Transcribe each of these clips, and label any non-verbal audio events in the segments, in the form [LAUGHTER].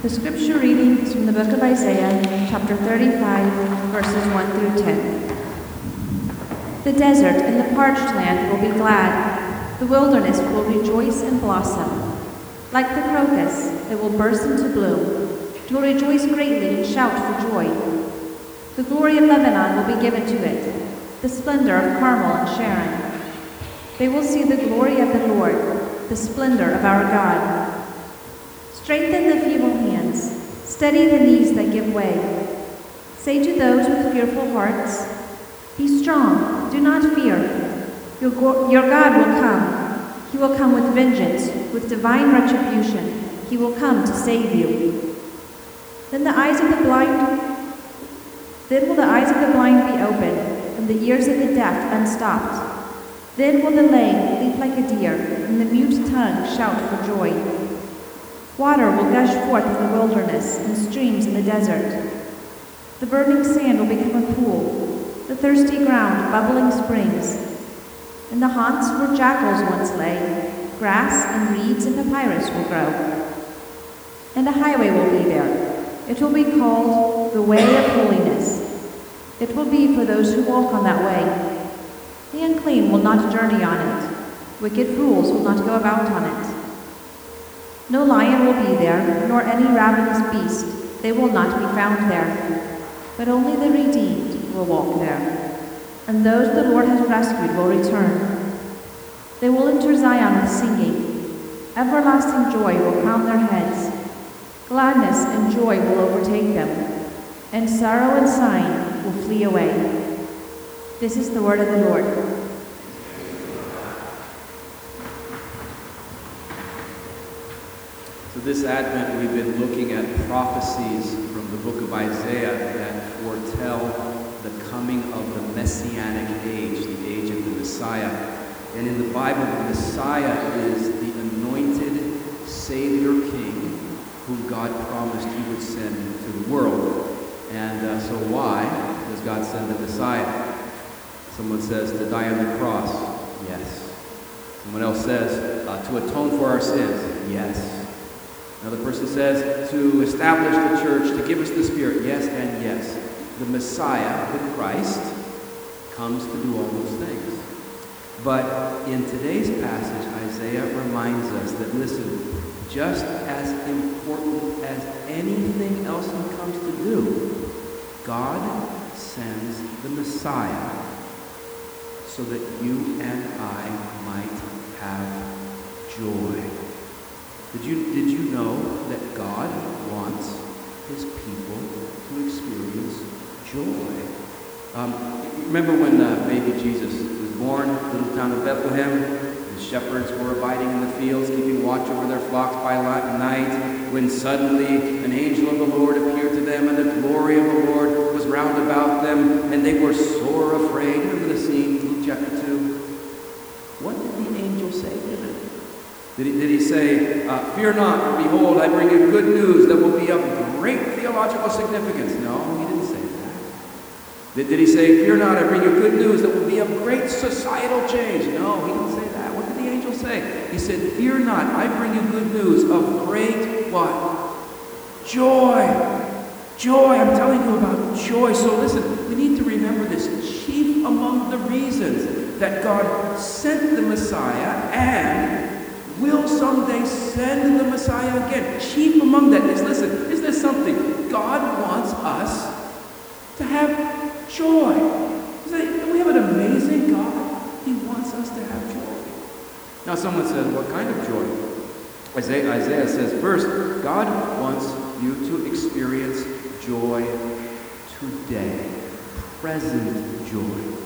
The scripture reading is from the book of Isaiah, chapter 35, verses 1 through 10. The desert and the parched land will be glad. The wilderness will rejoice and blossom. Like the crocus, it will burst into bloom. It will rejoice greatly and shout for joy. The glory of Lebanon will be given to it, the splendor of Carmel and Sharon. They will see the glory of the Lord, the splendor of our God. Strengthen the feeble steady the knees that give way. Say to those with fearful hearts, Be strong, do not fear. Your, your God will come. He will come with vengeance, with divine retribution. He will come to save you. Then the eyes of the blind, then will the eyes of the blind be opened, and the ears of the deaf unstopped. Then will the lame leap like a deer, and the mute tongue shout for joy. Water will gush forth in the wilderness, and streams in the desert. The burning sand will become a pool, the thirsty ground bubbling springs. In the haunts where jackals once lay, grass and reeds and papyrus will grow. And a highway will be there. It will be called the Way of Holiness. It will be for those who walk on that way. The unclean will not journey on it. Wicked fools will not go about on it. No lion will be there, nor any ravenous beast. They will not be found there. But only the redeemed will walk there. And those the Lord has rescued will return. They will enter Zion with singing. Everlasting joy will crown their heads. Gladness and joy will overtake them, and sorrow and sighing will flee away. This is the word of the Lord. So this Advent, we've been looking at prophecies from the book of Isaiah that foretell the coming of the Messianic age, the age of the Messiah. And in the Bible, the Messiah is the anointed Savior King whom God promised he would send to the world. And uh, so why does God send the Messiah? Someone says to die on the cross. Yes. Someone else says uh, to atone for our sins. Yes. Another person says to establish the church, to give us the Spirit. Yes and yes. The Messiah, the Christ, comes to do all those things. But in today's passage, Isaiah reminds us that, listen, just as important as anything else he comes to do, God sends the Messiah so that you and I might have joy. Did you, did you know that God wants his people to experience joy? Um, remember when uh, baby Jesus was born, little town of Bethlehem? The shepherds were abiding in the fields, keeping watch over their flocks by night, when suddenly an angel of the Lord appeared to them, and the glory of the Lord was round about them, and they were sore afraid. Remember the scene, Luke chapter 2? What did the angel say to them? Did he, did he say, uh, Fear not, for behold, I bring you good news that will be of great theological significance? No, he didn't say that. Did, did he say, Fear not, I bring you good news that will be of great societal change? No, he didn't say that. What did the angel say? He said, Fear not, I bring you good news of great what? Joy. Joy. I'm telling you about joy. So listen, we need to remember this. Chief among the reasons that God sent the Messiah and will someday send the Messiah again. Chief among that is, listen, is there something? God wants us to have joy. We have an amazing God. He wants us to have joy. Now someone says, what kind of joy? Isaiah, Isaiah says, first, God wants you to experience joy today. Present joy.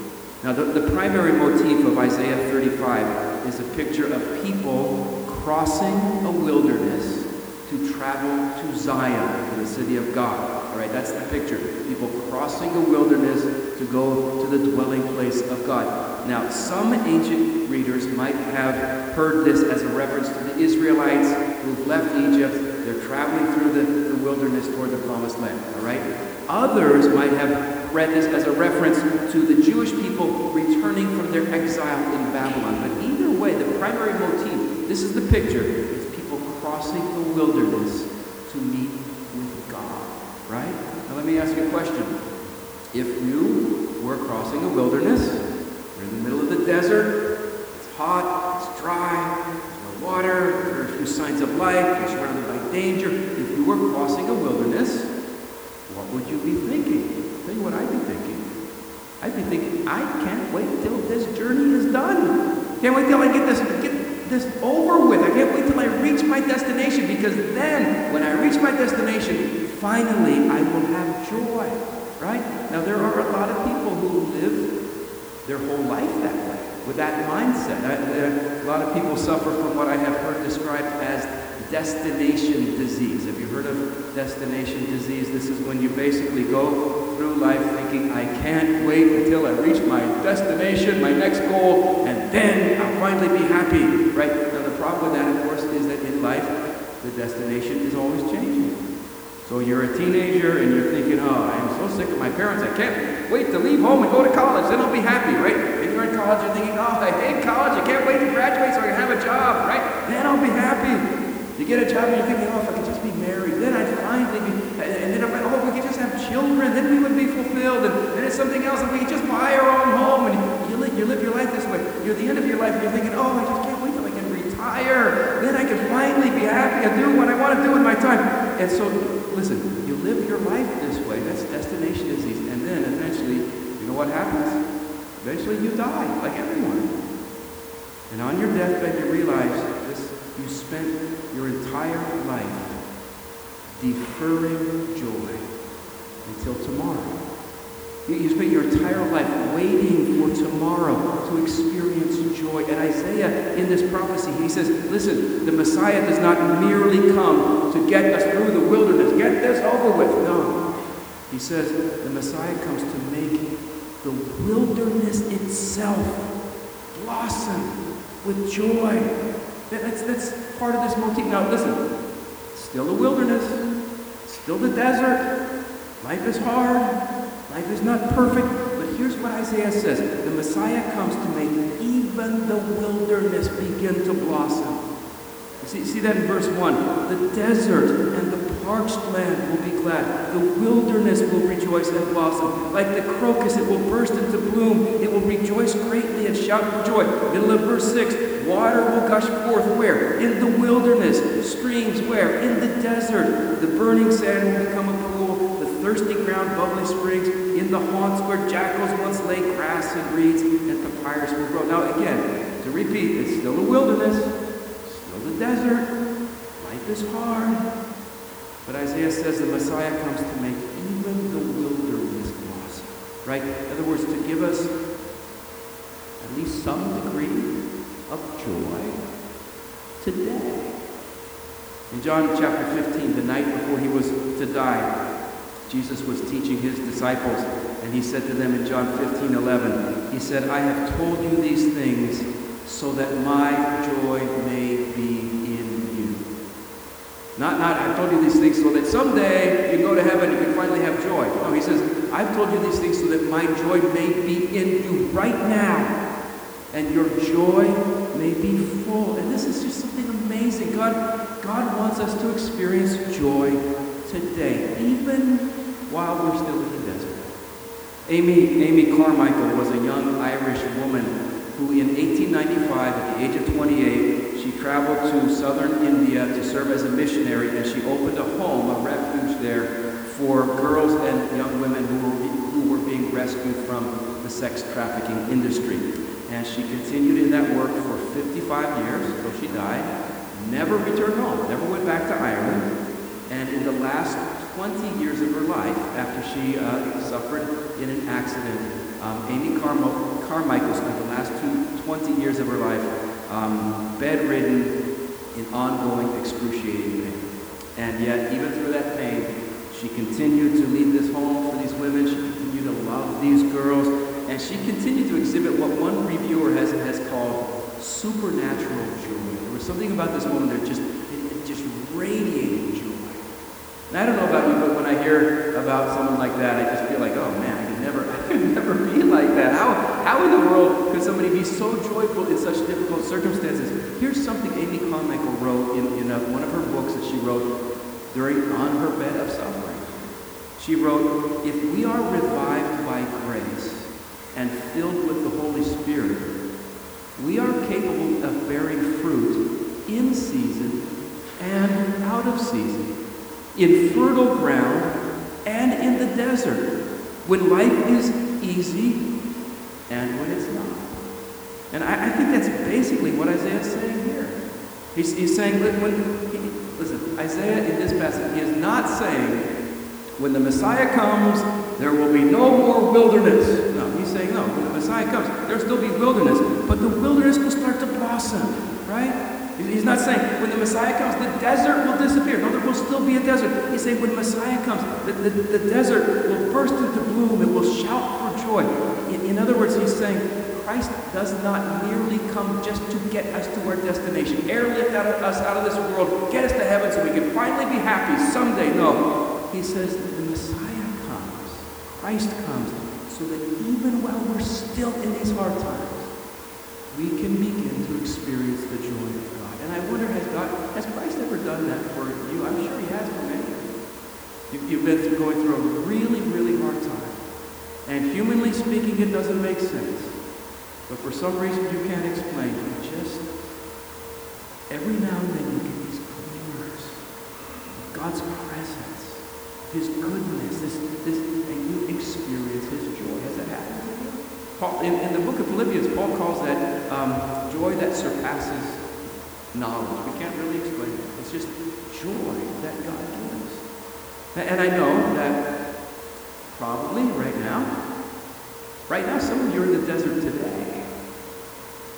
Now, the, the primary motif of Isaiah 35 is a picture of people crossing a wilderness to travel to Zion, to the city of God. All right, that's the picture. People crossing a wilderness to go to the dwelling place of God. Now, some ancient readers might have heard this as a reference to the Israelites who've left Egypt. They're traveling through the, the wilderness toward the promised land. All right? Others might have read this as a reference to the Jewish people returning from their exile in Babylon. But either way, the primary motif, this is the picture, is people crossing the wilderness to meet with God, right? Now let me ask you a question. If you were crossing a wilderness, you're in the middle of the desert, it's hot, it's dry, there's no water, there are a few signs of life, you're surrounded by danger. If you were crossing a wilderness, what would you be thinking? Tell you what I'd be thinking. I'd be thinking, I can't wait till this journey is done. Can't wait till I get this get this over with. I can't wait till I reach my destination because then, when I reach my destination, finally I will have joy. Right? Now there are a lot of people who live their whole life that way, with that mindset. Uh, a lot of people suffer from what I have heard described as destination disease. Have you heard of destination disease? This is when you basically go through life thinking, I can't wait until I reach my destination, my next goal, and then I'll finally be happy. Right? Now, the problem with that, of course, is that in life, the destination is always changing. So you're a teenager and you're thinking, oh, I'm so sick of my parents, I can't wait to leave home and go to college, then I'll be happy, right? And you're in college, you're thinking, oh, I hate college, I can't wait to graduate so I can have a job, right? Then I'll be happy. You get a job and you're thinking, oh, if I could just be married, then I'd finally be, and then I'm like, oh, we could just have children, then we would be fulfilled, and then it's something else, and we could just buy our own home, and you, live, you live your life this way. You're at the end of your life, and you're thinking, oh, I just can't wait till I can retire, then I can finally be happy and do what I want to do with my time. And so, listen, you live your life this way, that's destination disease, and then eventually, you know what happens? Eventually you die, like everyone. And on your deathbed, you realize this, you spent your entire life deferring joy until tomorrow. You, spent your entire life waiting for tomorrow to experience joy. And Isaiah, in this prophecy, he says, listen, the Messiah does not merely come to get us through the wilderness, get this over with. No. He says, the Messiah comes to make the wilderness itself blossom with joy. That's, that's part of this motif. Now, listen, still the wilderness, still the desert. Life is hard. Life is not perfect, but here's what Isaiah says The Messiah comes to make even the wilderness begin to blossom. See, see that in verse 1. The desert and the parched land will be glad. The wilderness will rejoice and blossom. Like the crocus, it will burst into bloom. It will rejoice greatly and shout for joy. Middle of verse 6. Water will gush forth where? In the wilderness. Streams where? In the desert. The burning sand will become a pool. The thirsty ground, bubbly springs. In the haunts where jackals once lay, grass and reeds and papyrus will grow. Now, again, to repeat, it's still the wilderness, still the desert. Life is hard. But Isaiah says the Messiah comes to make even the wilderness blossom. Right? In other words, to give us at least some degree of joy today. In John chapter 15, the night before he was to die, Jesus was teaching his disciples, and he said to them in John 15, 11, he said, I have told you these things so that my joy may be in you. Not, not, I've told you these things so that someday you go to heaven and you can finally have joy. No, he says, I've told you these things so that my joy may be in you right now. And your joy may be full. And this is just something amazing. God, God wants us to experience joy today, even while we're still in the desert. Amy, Amy Carmichael was a young Irish woman who in 1895, at the age of 28, she traveled to southern India to serve as a missionary and she opened a home, a refuge there for girls and young women who were, who were being rescued from the sex trafficking industry. And she continued in that work for 55 years until she died, never returned home, never went back to Ireland. And in the last 20 years of her life, after she uh, suffered in an accident, um, Amy Carmichael spent the last two, 20 years of her life um, bedridden in ongoing excruciating pain. And yet, even through that pain, she continued to lead this home for these women. She continued to love these girls. And she continued to exhibit what one reviewer has, has called supernatural joy. There was something about this woman that just, it, it just radiated joy. And I don't know about you, but when I hear about someone like that, I just feel like, oh man, I could never, [LAUGHS] I could never be like that. How, how in the world could somebody be so joyful in such difficult circumstances? Here's something Amy Carmichael wrote in, in a, one of her books that she wrote during on her bed of suffering. She wrote, If we are revived by grace and filled with the Holy Spirit, we are capable of bearing fruit in season and out of season, in fertile ground and in the desert, when life is easy and when it's not. And I, I think that's basically what Isaiah is saying here. He's, he's saying when, he, listen, Isaiah in this passage, he is not saying when the Messiah comes, there will be no more wilderness. No. When the Messiah comes, there'll still be wilderness, but the wilderness will start to blossom, right? He's not saying when the Messiah comes, the desert will disappear. No, there will still be a desert. He's saying when Messiah comes, the, the, the desert will burst into bloom. It will shout for joy. In, in other words, he's saying Christ does not merely come just to get us to our destination, airlift out of us out of this world, get us to heaven so we can finally be happy someday. No. He says the Messiah comes, Christ comes, so that even while we're still in these hard times, we can begin to experience the joy of God. And I wonder, has God, has Christ ever done that for you? I'm sure he has for many of you. You've been through, going through a really, really hard time. And humanly speaking, it doesn't make sense. But for some reason you can't explain, you just, every now and then you get these glimmers of God's presence, His goodness, this, this, and you experience His joy. Has that happened to you? Paul, in, in the book of Philippians, Paul calls that um, joy that surpasses knowledge. We can't really explain it. It's just joy that God gives. And I know that probably right now, right now, some of you are in the desert today.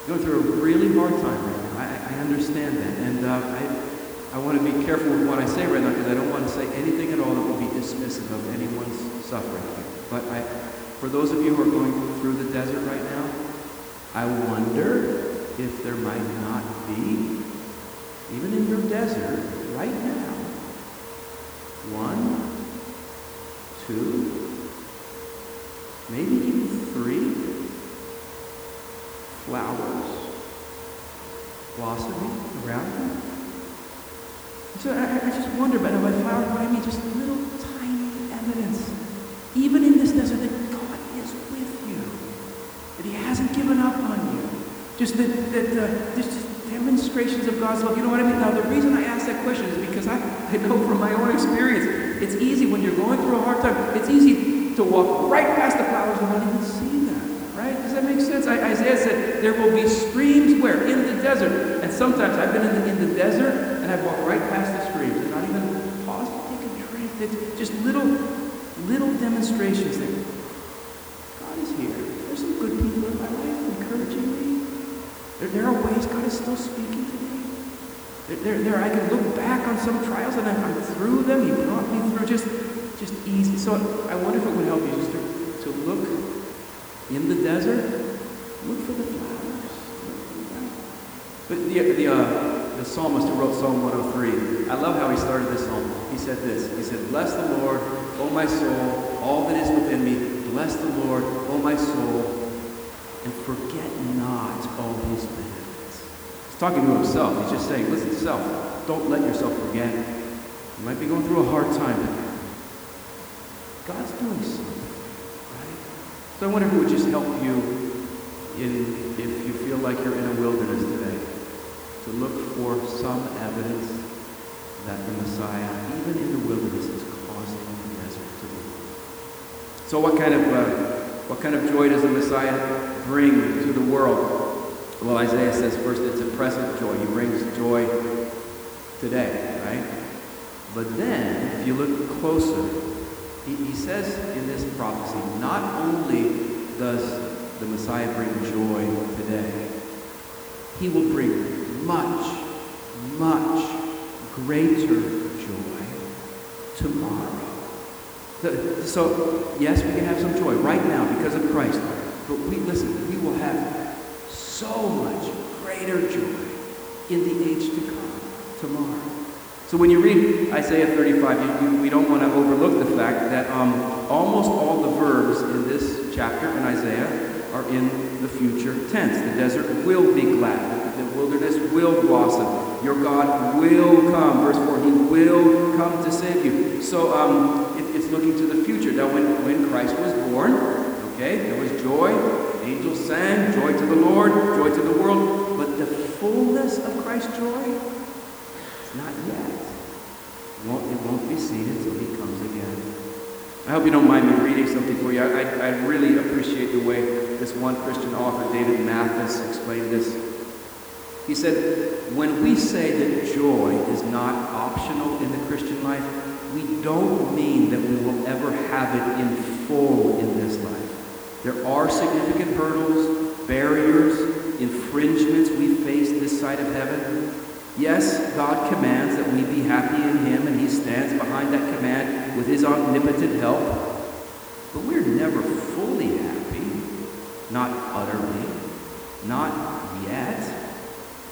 Going through a really hard time right now. I, I understand that. And uh, I, I want to be careful with what I say right now because I don't want to say anything at all that will be dismissive of anyone's suffering. But I, for those of you who are going through the desert right now, I wonder if there might not be, even in your desert right now, one, two, maybe even three flowers blossoming around you. So I, I just wonder, by flowers, what I mean, just little tiny evidence, even in this desert, that God is with you, that He hasn't given up on you. Just that, that uh, there's just demonstrations of God's love. You know what I mean? Now, the reason I ask that question is because I, I know from my own experience, it's easy when you're going through a hard time, it's easy to walk right past the flowers and not even see them. Right? Does that make sense? I, Isaiah said there will be streams where? In the desert. And sometimes I've been in the, in the desert and I've walked right past the streams and not even paused to take a drink. It's just little, little demonstrations that God is here. There's some good people in my life encouraging me. There, there are ways God is still speaking to me. There, there, there, I can look back on some trials and I'm, I'm through them. He brought me through just, just easy. So I wonder if it would help you just to, to look in the desert, look for the flowers. But the, the, uh, the psalmist who wrote Psalm 103, I love how he started this psalm. He said this. He said, Bless the Lord, O my soul, all that is within me. Bless the Lord, O my soul, and forget not all his benefits. He's talking to himself. He's just saying, listen, self, don't let yourself forget. You might be going through a hard time, God's doing something. Right? So I wonder if it would just help you in, if you feel like you're in a wilderness today, to look for some evidence that the Messiah, even in the wilderness, is causing the desert to be. So what kind of uh, what kind of joy does the Messiah bring to the world? Well, Isaiah says first it's a present joy. He brings joy today, right? But then, if you look closer, he, he says in this prophecy, not only does the Messiah bring joy today, he will bring much, much greater joy tomorrow. So, yes, we can have some joy right now because of Christ. But we listen, we will have so much greater joy in the age to come tomorrow. So when you read Isaiah 35, you, you, we don't want to overlook the fact that um, almost all the verbs in this chapter in Isaiah are in the future tense. The desert will be glad. The wilderness will blossom. Your God will come. Verse 4, He will come to save you. So um, it, it's looking to the future. Now, when, when Christ was born, okay, there was joy. Angels sang, joy to the Lord, joy to the world. But the fullness of Christ's joy, it's not yet. It won't, it won't be seen until he comes again. I hope you don't mind me reading something for you. I, I, I really appreciate the way this one Christian author, David Mathis, explained this. He said, when we say that joy is not optional in the Christian life, we don't mean that we will ever have it in full in this life. There are significant hurdles, barriers, infringements we face this side of heaven. Yes, God commands that we be happy in Him, and He stands behind that command with His omnipotent help. But we're never fully happy, not utterly, not yet.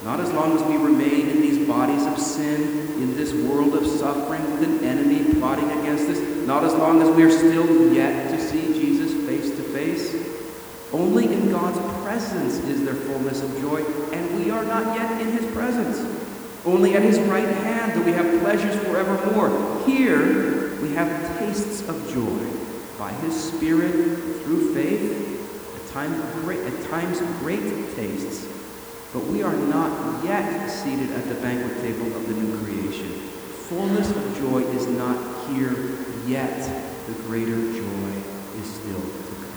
Not as long as we remain in these bodies of sin, in this world of suffering, with an enemy plotting against us. Not as long as we are still yet to see Jesus face to face. Only in God's presence is there fullness of joy, and we are not yet in His presence. Only at His right hand do we have pleasures forevermore. Here we have tastes of joy by His Spirit through faith, at times great, at times great tastes but we are not yet seated at the banquet table of the new creation. Fullness of joy is not here yet. The greater joy is still to come.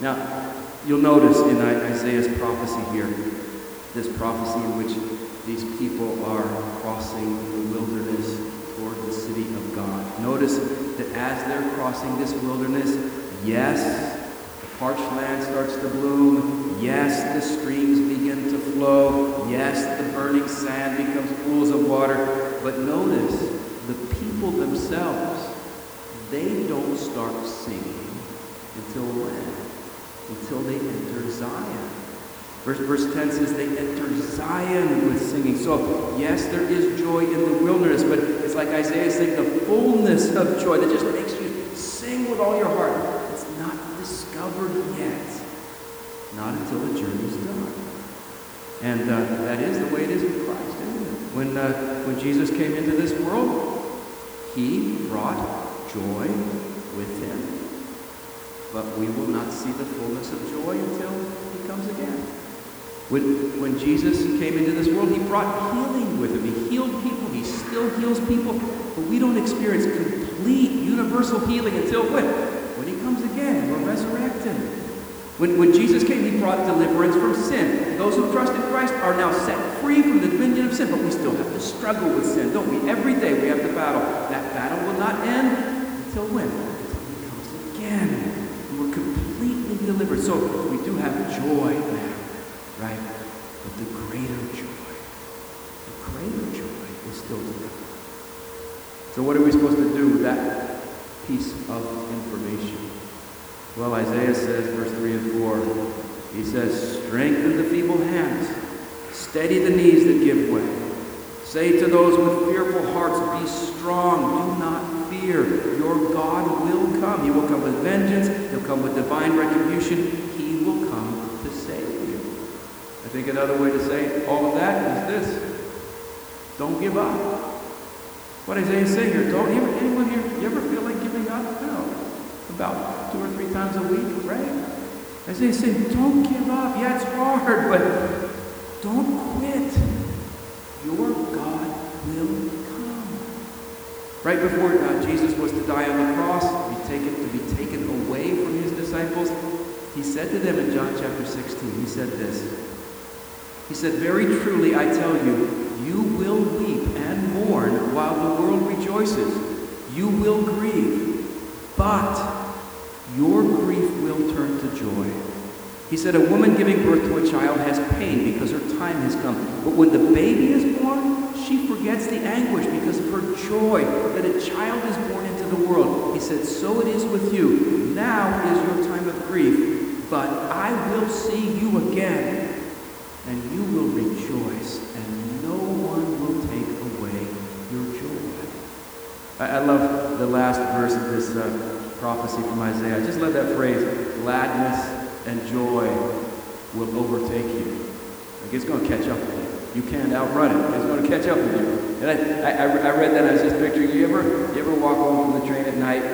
Now, you'll notice in Isaiah's prophecy here, this prophecy in which these people are crossing the wilderness toward the city of God. Notice that as they're crossing this wilderness, yes, the parched land starts to bloom. Yes, the streams begin to flow. Yes, the burning sand becomes pools of water. But notice, the people themselves, they don't start singing until when? Until they enter Zion. Verse, verse 10 says they enter Zion with singing. So, yes, there is joy in the wilderness, but it's like Isaiah is saying the fullness of joy that just makes you sing with all your heart. It's not discovered yet. Not until the journey is done. And uh, that is the way it is with Christ, isn't it? When, uh, when Jesus came into this world, he brought joy with him. But we will not see the fullness of joy until he comes again. When, when Jesus came into this world, he brought healing with him. He healed people. He still heals people. But we don't experience complete universal healing until when? When he comes again. And We're resurrected. When, when Jesus came, he brought deliverance from sin. Those who trust in Christ are now set free from the dominion of sin, but we still have to struggle with sin, don't we? Every day we have to battle. That battle will not end until when? Until he comes again. And we're completely delivered. So we do have joy now, right? But the greater joy, the greater joy is still to come. So what are we supposed to do with that piece of information? Well, Isaiah says, verse 3 and 4, he says, Strengthen the feeble hands, steady the knees that give way. Say to those with fearful hearts, Be strong, do not fear. Your God will come. He will come with vengeance, He'll come with divine retribution. He will come to save you. I think another way to say all of that is this don't give up. What Isaiah is saying here, don't anyone here, you ever feel like giving up? No about two or three times a week, right? As they say, don't give up. Yeah, it's hard, but don't quit. Your God will come. Right before uh, Jesus was to die on the cross, to be, taken, to be taken away from his disciples, he said to them in John chapter 16, he said this. He said, Very truly I tell you, you will weep and mourn while the world rejoices. You will grieve, but your grief will turn to joy. He said, A woman giving birth to a child has pain because her time has come. But when the baby is born, she forgets the anguish because of her joy that a child is born into the world. He said, So it is with you. Now is your time of grief, but I will see you again, and you will rejoice, and no one will take away your joy. I, I love the last verse of this. Uh, prophecy from Isaiah. I just love that phrase, gladness and joy will overtake you. Like it's going to catch up with you. You can't outrun it. It's going to catch up with you. And I, I, I read that. I was just picturing. You ever, you ever walk home from the train at night,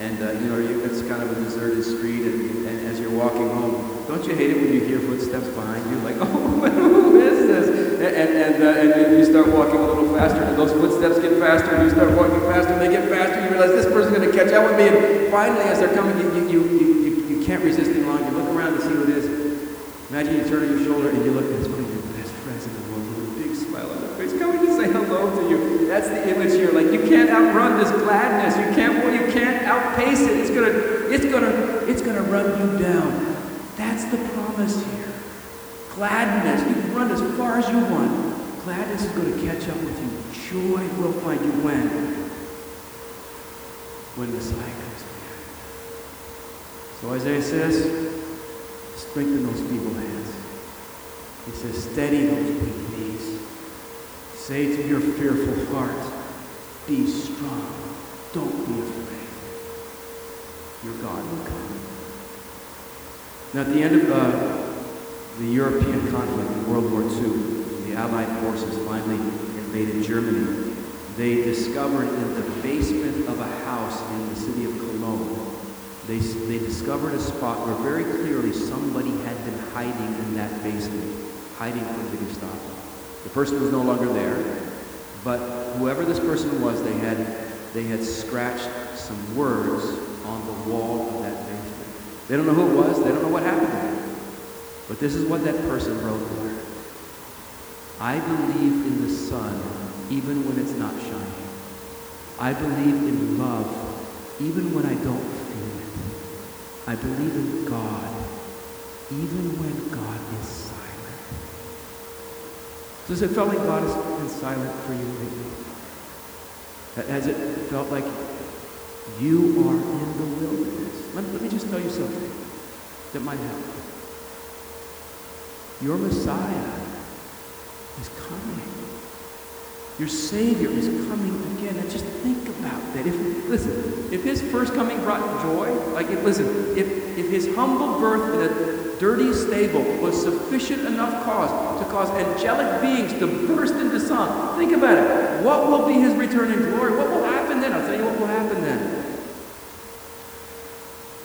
and uh, you know it's kind of a deserted street, and, and as you're walking home, don't you hate it when you hear footsteps behind you? Like, [LAUGHS] oh? And and, uh, and you start walking a little faster, and those footsteps get faster, and you start walking faster, and they get faster. You realize this person's going to catch up with me, and finally, as they're coming, you you, you, you, you can't resist any longer. You look around to see who it is. Imagine you turn on your shoulder and you look, and it's one of your best friends in the world with a big smile on their face coming to say hello to you. That's the image here. Like you can't outrun this gladness. You can't you can't outpace it. It's gonna it's gonna it's gonna run you down. That's the promise here. Gladness. You can run as far as you want. Gladness is going to catch up with you. Joy will find you when? When the Messiah comes back. So Isaiah says, strengthen those feeble hands. He says, steady those weak knees. Say to your fearful heart, be strong. Don't be afraid. Your God will come. Now, at the end of uh, the European conflict in World War II, the Allied forces finally invaded Germany. They discovered in the basement of a house in the city of Cologne, they, they discovered a spot where very clearly somebody had been hiding in that basement, hiding from the Gestapo. The person was no longer there, but whoever this person was, they had, they had scratched some words on the wall of that basement. They don't know who it was, they don't know what happened there. But this is what that person wrote. I believe in the sun even when it's not shining. I believe in love even when I don't feel it. I believe in God even when God is silent. Does it feel like God has been silent for you lately? Has it felt like you are in the wilderness? Let, let me just tell you something that might help. Your Messiah is coming. Your Savior is coming again. And just think about that. If listen, if his first coming brought joy, like if listen, if if his humble birth in a dirty stable was sufficient enough cause to cause angelic beings to burst into song, think about it. What will be his return in glory? What will happen then? I'll tell you what will happen then.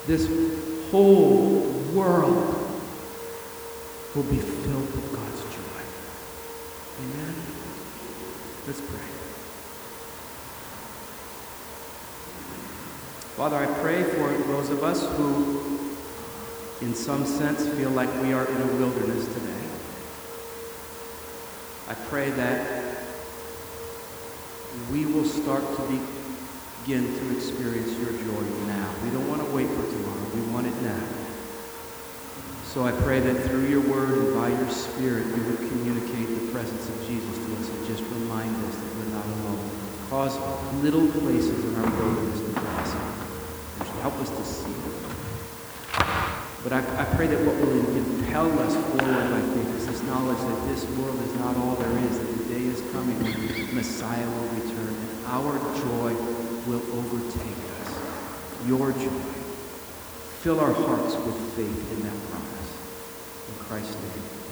This whole world will be filled with God's joy. Amen? Let's pray. Father, I pray for those of us who, in some sense, feel like we are in a wilderness today. I pray that we will start to begin to experience your joy now. We don't want to wait for tomorrow. We want it now. So I pray that through your word and by your spirit, you would communicate the presence of Jesus to us and just remind us that we're not alone. Cause little places in our wilderness to blossom. Help us to see But I, I pray that what will impel us forward I think, is this knowledge that this world is not all there is, that the day is coming when Messiah will return, and our joy will overtake us. Your joy. Fill our hearts with faith in that promise. In Christ's name.